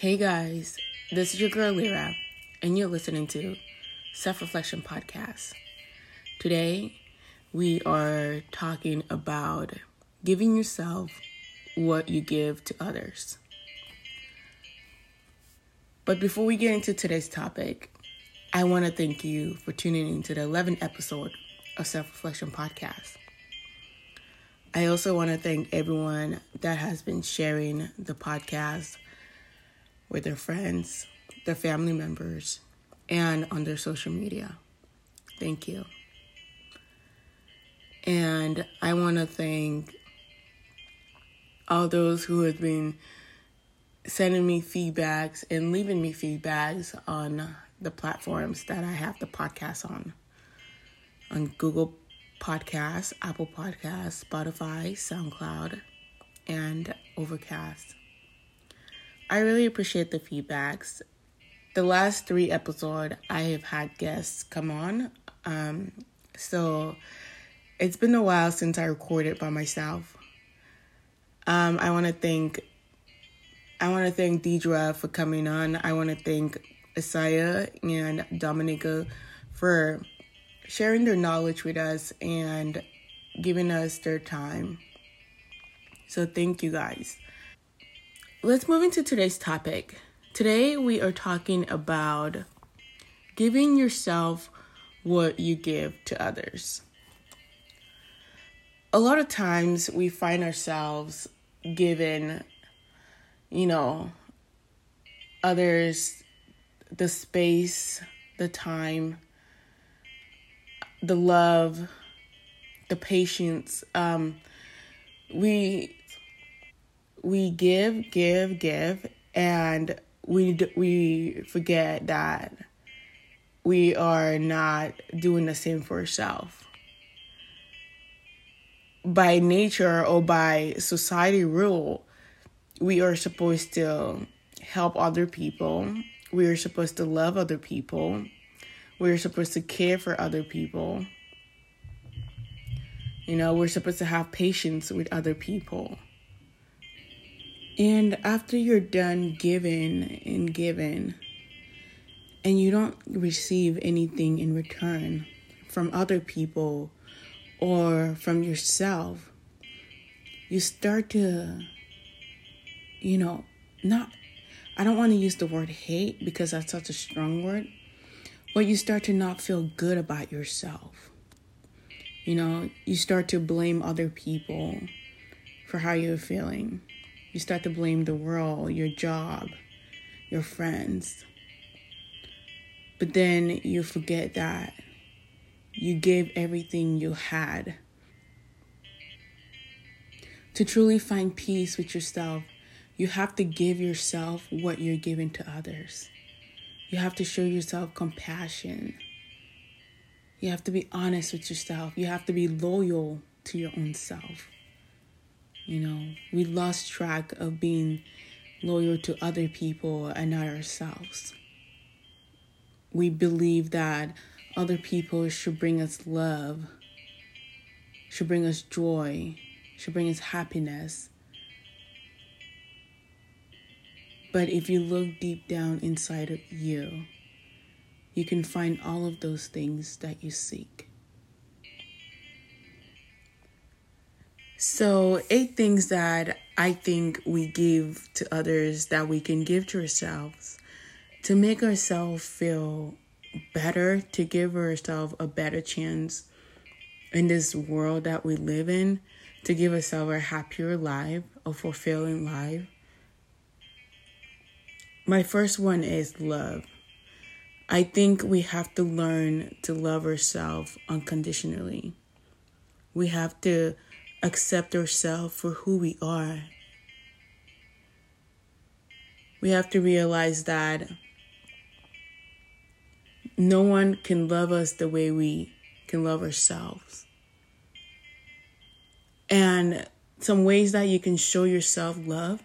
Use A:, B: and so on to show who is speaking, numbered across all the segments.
A: Hey guys, this is your girl Lira, and you're listening to Self Reflection Podcast. Today, we are talking about giving yourself what you give to others. But before we get into today's topic, I want to thank you for tuning in to the 11th episode of Self Reflection Podcast. I also want to thank everyone that has been sharing the podcast with their friends, their family members, and on their social media. Thank you. And I want to thank all those who have been sending me feedbacks and leaving me feedbacks on the platforms that I have the podcast on. On Google Podcasts, Apple Podcasts, Spotify, SoundCloud, and Overcast. I really appreciate the feedbacks. The last three episodes, I have had guests come on. Um, so it's been a while since I recorded by myself. Um, I want to thank I want to thank Deidre for coming on. I want to thank Isaiah and Dominica for sharing their knowledge with us and giving us their time. So thank you guys. Let's move into today's topic. Today we are talking about giving yourself what you give to others. A lot of times we find ourselves given you know, others the space, the time, the love, the patience. Um, we we give, give, give, and we we forget that we are not doing the same for ourselves. By nature or by society rule, we are supposed to help other people. We are supposed to love other people. We're supposed to care for other people. You know, we're supposed to have patience with other people. And after you're done giving and giving, and you don't receive anything in return from other people or from yourself, you start to you know, not, I don't want to use the word hate because that's such a strong word, but you start to not feel good about yourself. You know, you start to blame other people for how you're feeling. You start to blame the world, your job, your friends. But then you forget that you gave everything you had. To truly find peace with yourself, you have to give yourself what you're giving to others. You have to show yourself compassion. You have to be honest with yourself. You have to be loyal to your own self. You know, we lost track of being loyal to other people and not ourselves. We believe that other people should bring us love, should bring us joy, should bring us happiness. But if you look deep down inside of you, you can find all of those things that you seek. So, eight things that I think we give to others that we can give to ourselves to make ourselves feel better, to give ourselves a better chance in this world that we live in, to give ourselves a happier life, a fulfilling life my first one is love. I think we have to learn to love ourselves unconditionally. We have to accept ourselves for who we are. We have to realize that no one can love us the way we can love ourselves. And some ways that you can show yourself love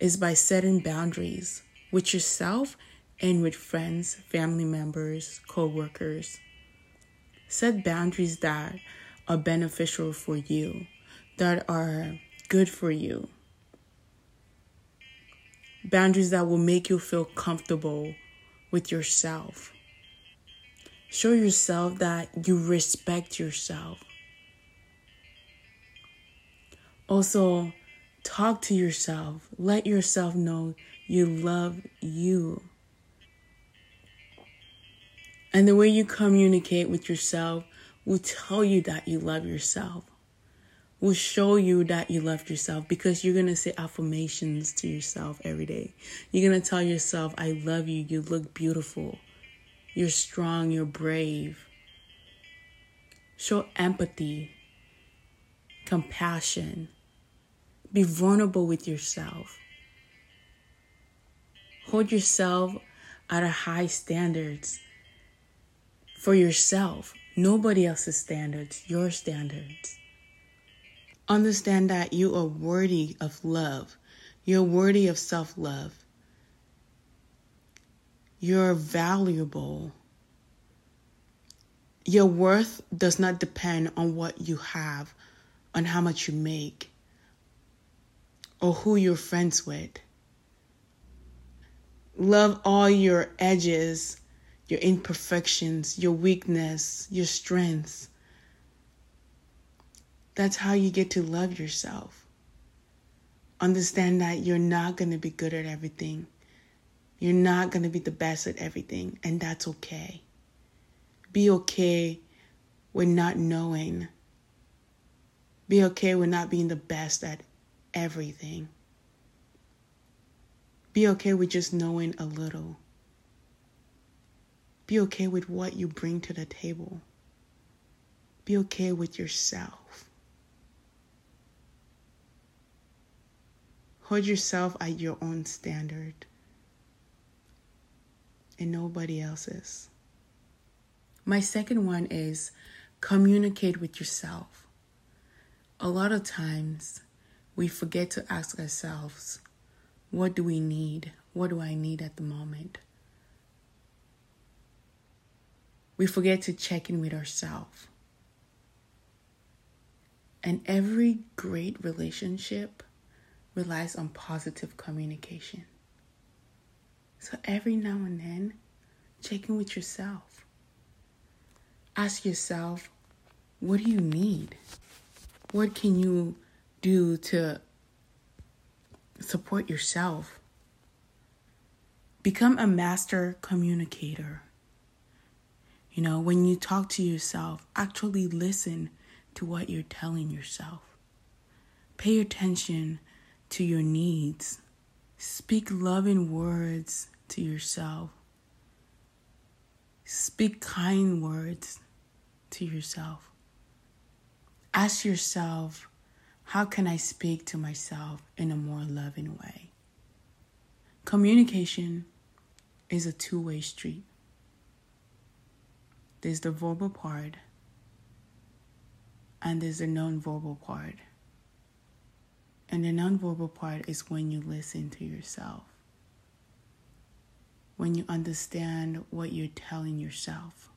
A: is by setting boundaries with yourself and with friends, family members, co workers. Set boundaries that are beneficial for you, that are good for you. boundaries that will make you feel comfortable with yourself. Show yourself that you respect yourself. Also, talk to yourself. Let yourself know you love you. And the way you communicate with yourself will tell you that you love yourself, will show you that you love yourself because you're going to say affirmations to yourself every day. You're going to tell yourself, I love you, you look beautiful, you're strong, you're brave. Show empathy, compassion, be vulnerable with yourself. Hold yourself at a high standards for yourself. Nobody else's standards, your standards. Understand that you are worthy of love. You're worthy of self love. You're valuable. Your worth does not depend on what you have, on how much you make, or who you're friends with. Love all your edges, your imperfections, your weakness, your strengths. That's how you get to love yourself. Understand that you're not going to be good at everything. You're not going to be the best at everything, and that's okay. Be okay with not knowing. Be okay with not being the best at everything. Be okay with just knowing a little. Be okay with what you bring to the table. Be okay with yourself. Hold yourself at your own standard and nobody else's. My second one is communicate with yourself. A lot of times we forget to ask ourselves, what do we need? What do I need at the moment? We forget to check in with ourselves. And every great relationship relies on positive communication. So every now and then, check in with yourself. Ask yourself, what do you need? What can you do to support yourself? Become a master communicator. You know, when you talk to yourself, actually listen to what you're telling yourself. Pay attention to your needs. Speak loving words to yourself. Speak kind words to yourself. Ask yourself, how can I speak to myself in a more loving way? Communication is a two way street. There's the verbal part, and there's the non-verbal part. And the non-verbal part is when you listen to yourself. When you understand what you're telling yourself.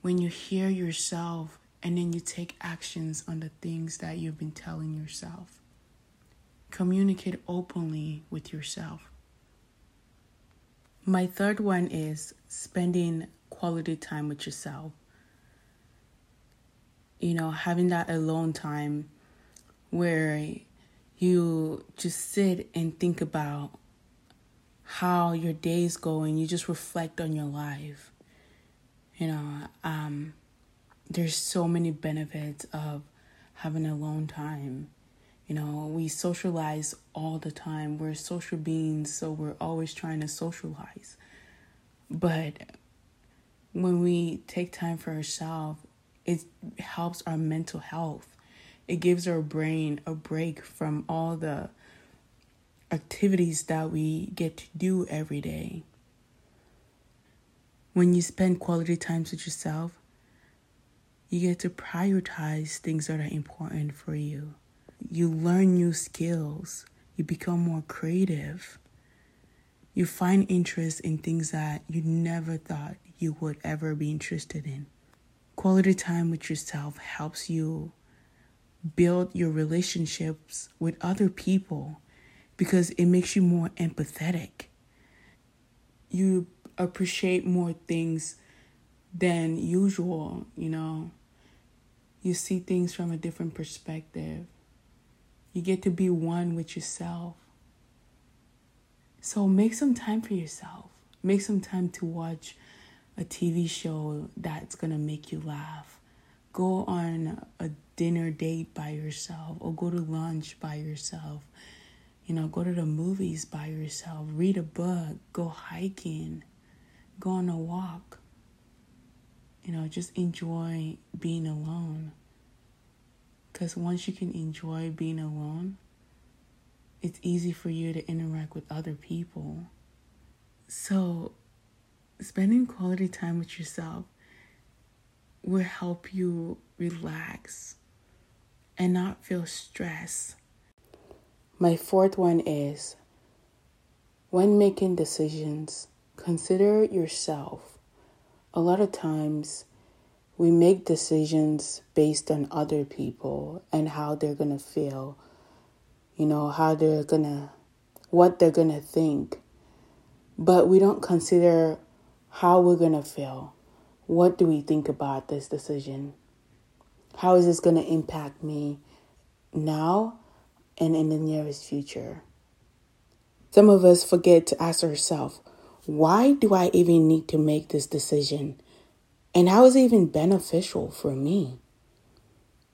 A: When you hear yourself and then you take actions on the things that you've been telling yourself. Communicate openly with yourself. My third one is spending quality time with yourself. You know, having that alone time where you just sit and think about how your day is going. You just reflect on your life. You know, um, there's so many benefits of having alone time. You know, we socialize all the time. We're social beings, so we're always trying to socialize. But when we take time for ourselves, it helps our mental health. It gives our brain a break from all the activities that we get to do every day. When you spend quality times with yourself, you get to prioritize things that are important for you. You learn new skills. You become more creative. You find interest in things that you never thought you would ever be interested in. Quality time with yourself helps you build your relationships with other people because it makes you more empathetic. You appreciate more things than usual, you know. You see things from a different perspective. You get to be one with yourself. So make some time for yourself. Make some time to watch a TV show that's going to make you laugh. Go on a dinner date by yourself or go to lunch by yourself. You know, go to the movies by yourself. Read a book. Go hiking. Go on a walk. You know, just enjoy being alone. Because once you can enjoy being alone, it's easy for you to interact with other people. So, spending quality time with yourself will help you relax and not feel stress. My fourth one is when making decisions, consider yourself. A lot of times, we make decisions based on other people and how they're going to feel, you know, how they're going to, what they're going to think. But we don't consider how we're going to feel. What do we think about this decision? How is this going to impact me now and in the nearest future? Some of us forget to ask ourselves, why do I even need to make this decision? And how is it even beneficial for me?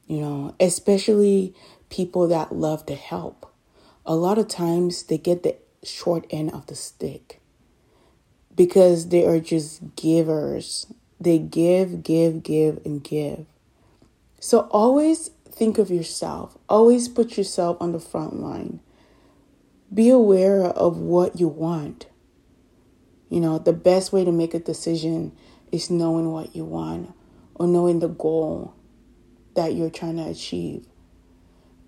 A: You know, especially people that love to help. A lot of times they get the short end of the stick because they are just givers. They give, give, give, and give. So always think of yourself. Always put yourself on the front line. Be aware of what you want. You know, the best way to make a decision is knowing what you want or knowing the goal that you're trying to achieve.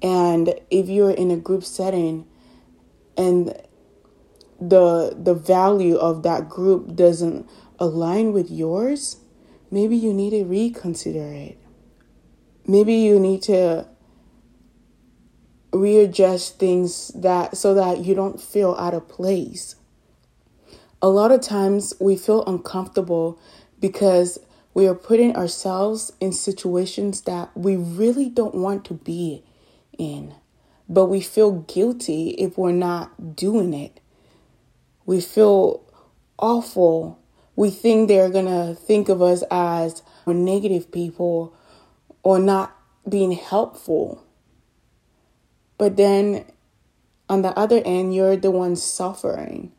A: And if you're in a group setting and the the value of that group doesn't align with yours, maybe you need to reconsider it. Maybe you need to readjust things that so that you don't feel out of place. A lot of times we feel uncomfortable because we are putting ourselves in situations that we really don't want to be in, but we feel guilty if we're not doing it. We feel awful. We think they're going to think of us as negative people or not being helpful. But then on the other end, you're the one suffering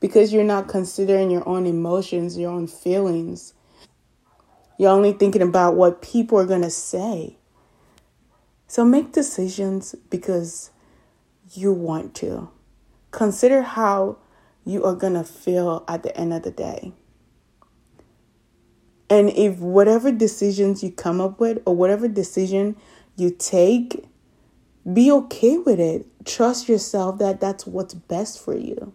A: because you're not considering your own emotions, your own feelings. You're only thinking about what people are going to say. So make decisions because you want to. Consider how you are going to feel at the end of the day. And if whatever decisions you come up with or whatever decision you take, be okay with it. Trust yourself that that's what's best for you.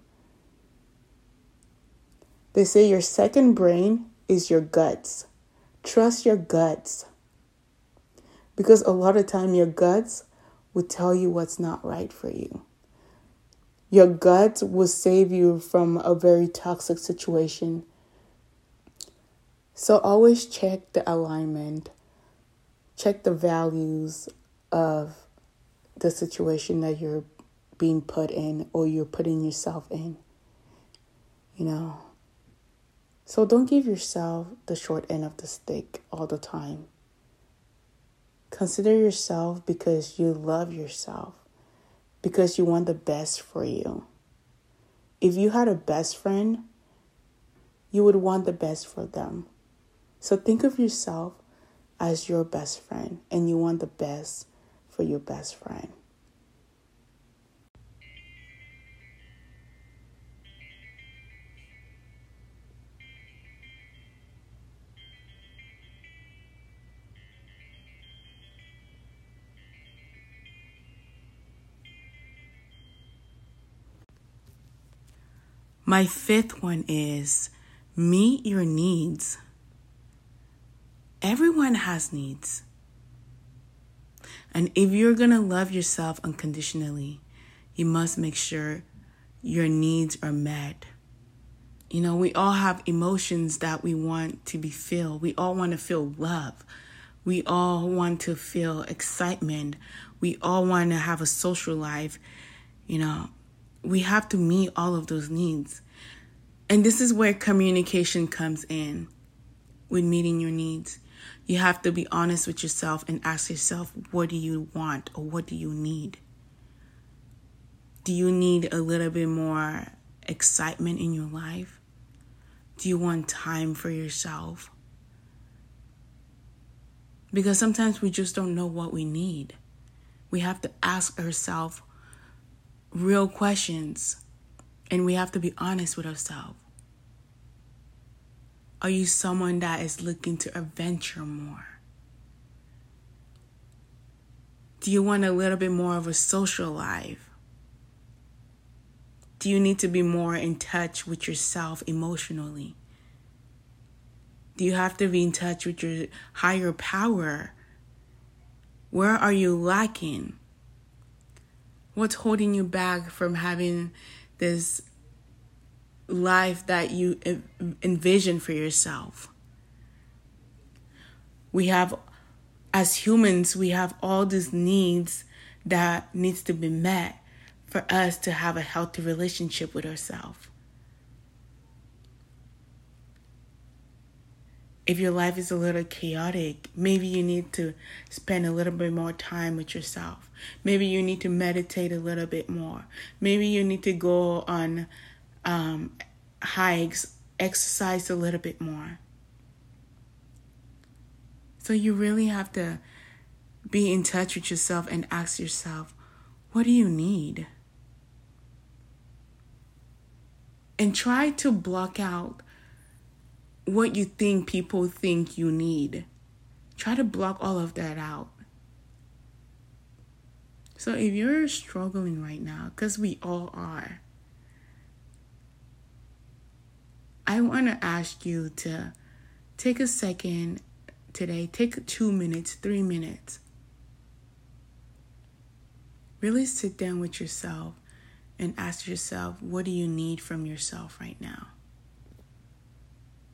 A: They say your second brain is your guts. Trust your guts. Because a lot of time your guts will tell you what's not right for you. Your guts will save you from a very toxic situation. So always check the alignment, check the values of the situation that you're being put in or you're putting yourself in. You know, so don't give yourself the short end of the stick all the time. Consider yourself because you love yourself, because you want the best for you. If you had a best friend, you would want the best for them. So think of yourself as your best friend and you want the best for your best friend. My fifth one is meet your needs. Everyone has needs. And if you're going to love yourself unconditionally, you must make sure your needs are met. You know, we all have emotions that we want to be filled. We all want to feel love. We all want to feel excitement. We all want to have a social life. You know, we have to meet all of those needs. And this is where communication comes in with meeting your needs. You have to be honest with yourself and ask yourself, what do you want or what do you need? Do you need a little bit more excitement in your life? Do you want time for yourself? Because sometimes we just don't know what we need. We have to ask ourselves real questions and we have to be honest with ourselves. Are you someone that is looking to adventure more? Do you want a little bit more of a social life? Do you need to be more in touch with yourself emotionally? Do you have to be in touch with your higher power? Where are you lacking? What's holding you back from having this life that you envision for yourself? We have, as humans, we have all these needs that needs to be met for us to have a healthy relationship with ourselves. if your life is a little chaotic, maybe you need to spend a little bit more time with yourself. Maybe you need to meditate a little bit more. Maybe you need to go on um, hikes, exercise a little bit more. So you really have to be in touch with yourself and ask yourself, what do you need? And try to block out what you think people think you need. Try to block all of that out. So if you're struggling right now, because we all are, I want to ask you to take a second today, take two minutes, three minutes. Really sit down with yourself and ask yourself, what do you need from yourself right now?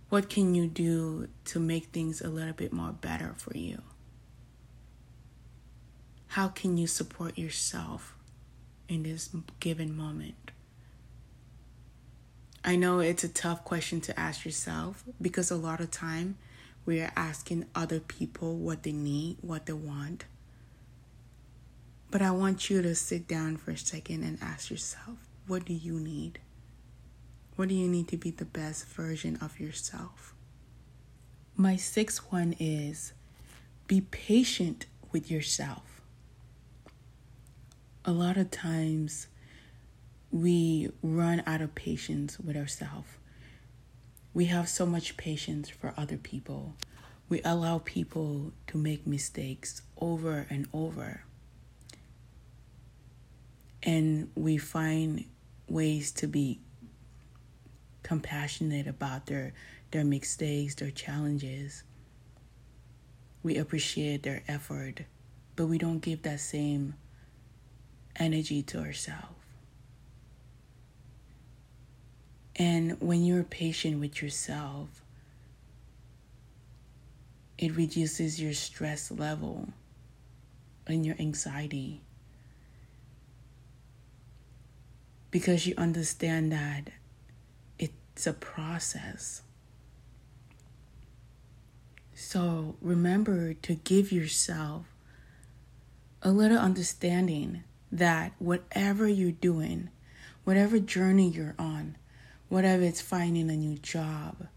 A: What can you do to make things a little bit more better for you? How can you support yourself in this given moment? I know it's a tough question to ask yourself because a lot of time we are asking other people what they need, what they want. But I want you to sit down for a second and ask yourself, what do you need? What do you need to be the best version of yourself? My sixth one is be patient with yourself. A lot of times we run out of patience with ourselves. We have so much patience for other people. We allow people to make mistakes over and over. And we find ways to be compassionate about their their mistakes, their challenges. We appreciate their effort, but we don't give that same energy to ourselves. And when you're patient with yourself, it reduces your stress level and your anxiety. Because you understand that it's a process. So remember to give yourself a little understanding that whatever you're doing, whatever journey you're on, whatever it's finding a new job,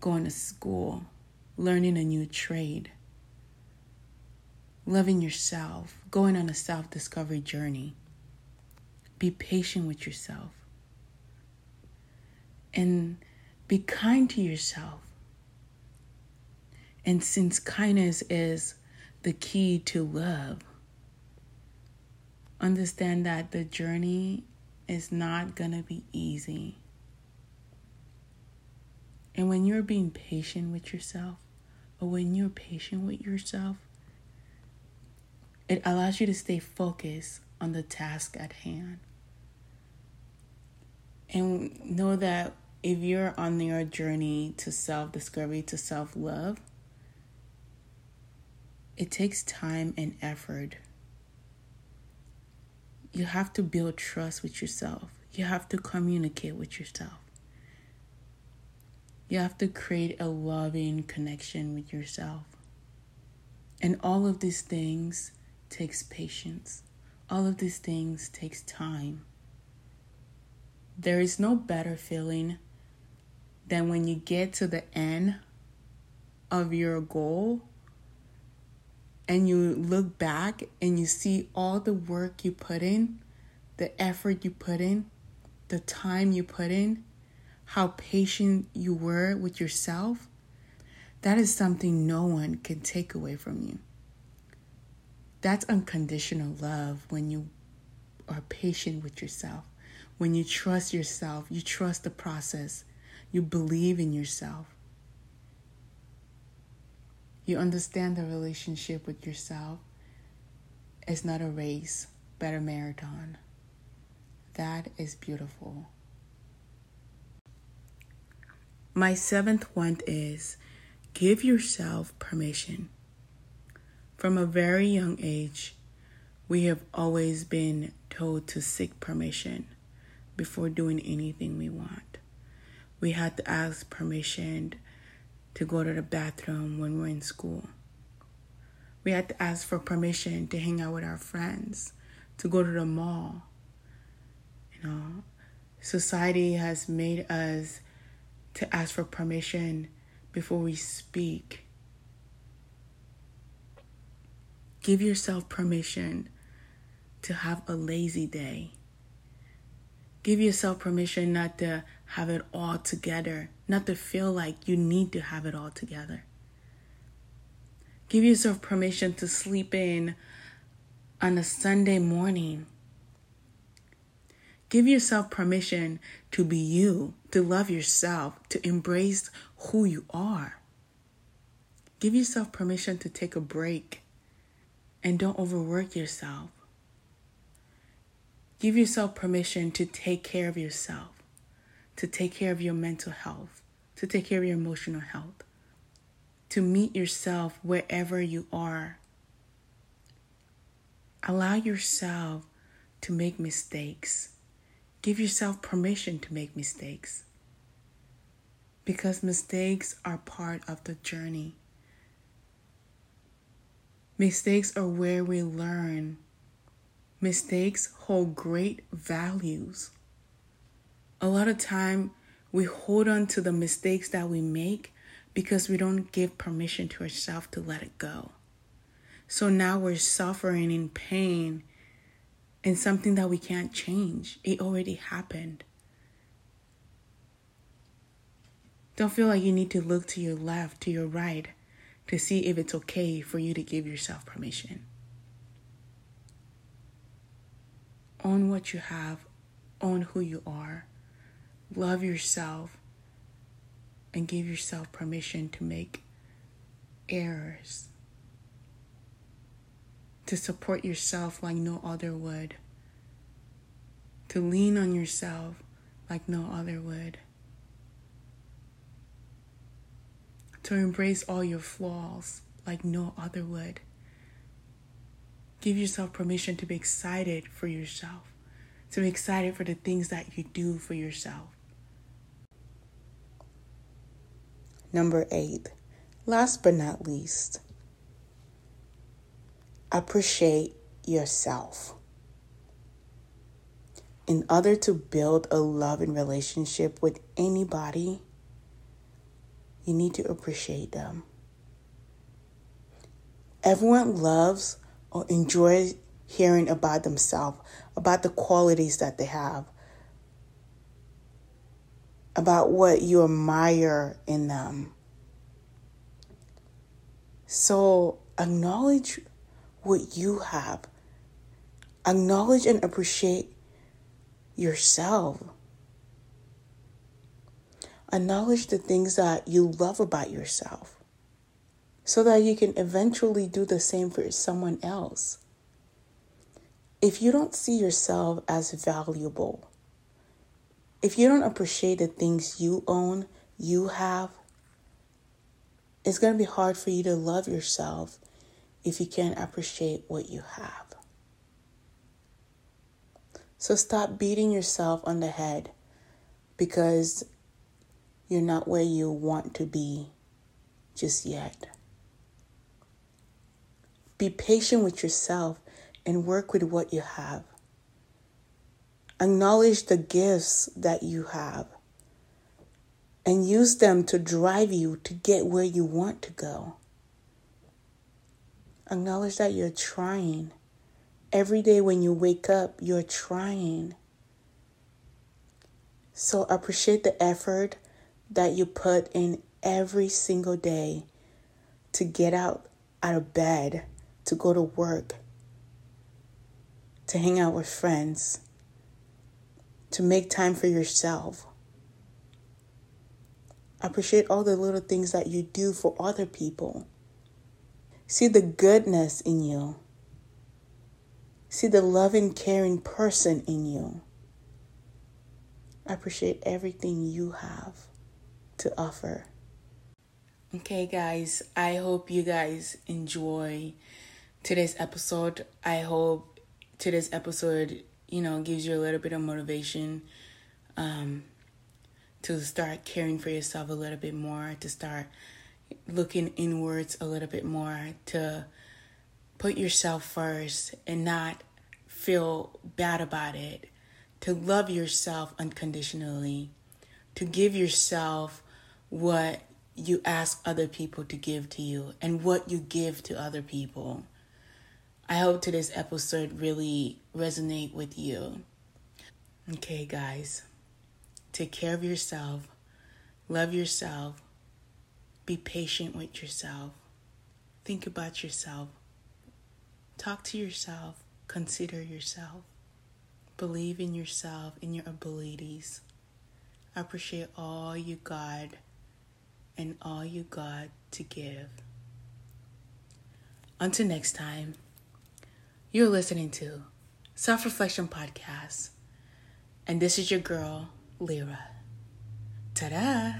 A: going to school, learning a new trade, loving yourself, going on a self discovery journey, be patient with yourself and be kind to yourself. And since kindness is the key to love, understand that the journey is not going to be easy. And when you're being patient with yourself, or when you're patient with yourself, it allows you to stay focused on the task at hand. And know that if you're on your journey to self discovery, to self love, it takes time and effort. You have to build trust with yourself. You have to communicate with yourself. You have to create a loving connection with yourself. And all of these things takes patience. All of these things takes time. There is no better feeling than when you get to the end of your goal and you look back and you see all the work you put in, the effort you put in, the time you put in, how patient you were with yourself, that is something no one can take away from you. That's unconditional love when you are patient with yourself, when you trust yourself, you trust the process, you believe in yourself. You understand the relationship with yourself is not a race, but a marathon. That is beautiful. My seventh one is give yourself permission. From a very young age, we have always been told to seek permission before doing anything we want. We had to ask permission to go to the bathroom when we're in school. We had to ask for permission to hang out with our friends, to go to the mall. You know, society has made us to ask for permission before we speak. Give yourself permission to have a lazy day. Give yourself permission not to have it all together, not to feel like you need to have it all together. Give yourself permission to sleep in on a Sunday morning Give yourself permission to be you, to love yourself, to embrace who you are. Give yourself permission to take a break and don't overwork yourself. Give yourself permission to take care of yourself, to take care of your mental health, to take care of your emotional health, to meet yourself wherever you are. Allow yourself to make mistakes Give yourself permission to make mistakes because mistakes are part of the journey. Mistakes are where we learn. Mistakes hold great values. A lot of time we hold on to the mistakes that we make because we don't give permission to ourselves to let it go. So now we're suffering in pain and something that we can't change. It already happened. Don't feel like you need to look to your left, to your right, to see if it's okay for you to give yourself permission. Own what you have, own who you are, love yourself, and give yourself permission to make errors to support yourself like no other would, to lean on yourself like no other would, to embrace all your flaws like no other would. Give yourself permission to be excited for yourself, to be excited for the things that you do for yourself. Number eight, last but not least, appreciate yourself. In order to build a loving relationship with anybody, you need to appreciate them. Everyone loves or enjoys hearing about themselves, about the qualities that they have, about what you admire in them. So acknowledge what you have. Acknowledge and appreciate yourself. Acknowledge the things that you love about yourself so that you can eventually do the same for someone else. If you don't see yourself as valuable, if you don't appreciate the things you own, you have, it's going to be hard for you to love yourself if you can't appreciate what you have. So stop beating yourself on the head because you're not where you want to be just yet. Be patient with yourself and work with what you have. Acknowledge the gifts that you have and use them to drive you to get where you want to go. Acknowledge that you're trying. Every day when you wake up, you're trying. So appreciate the effort that you put in every single day to get out out of bed, to go to work, to hang out with friends, to make time for yourself. Appreciate all the little things that you do for other people. See the goodness in you. See the loving, caring person in you. Appreciate everything you have to offer. Okay, guys, I hope you guys enjoy today's episode. I hope today's episode, you know, gives you a little bit of motivation um, to start caring for yourself a little bit more, to start looking inwards a little bit more, to put yourself first and not feel bad about it, to love yourself unconditionally, to give yourself what you ask other people to give to you and what you give to other people. I hope today's episode really resonate with you. Okay, guys. Take care of yourself. Love yourself. Be patient with yourself. Think about yourself. Talk to yourself. Consider yourself. Believe in yourself, in your abilities. Appreciate all you got and all you got to give. Until next time, you're listening to Self Reflection Podcast, and this is your girl, Lira. Ta da!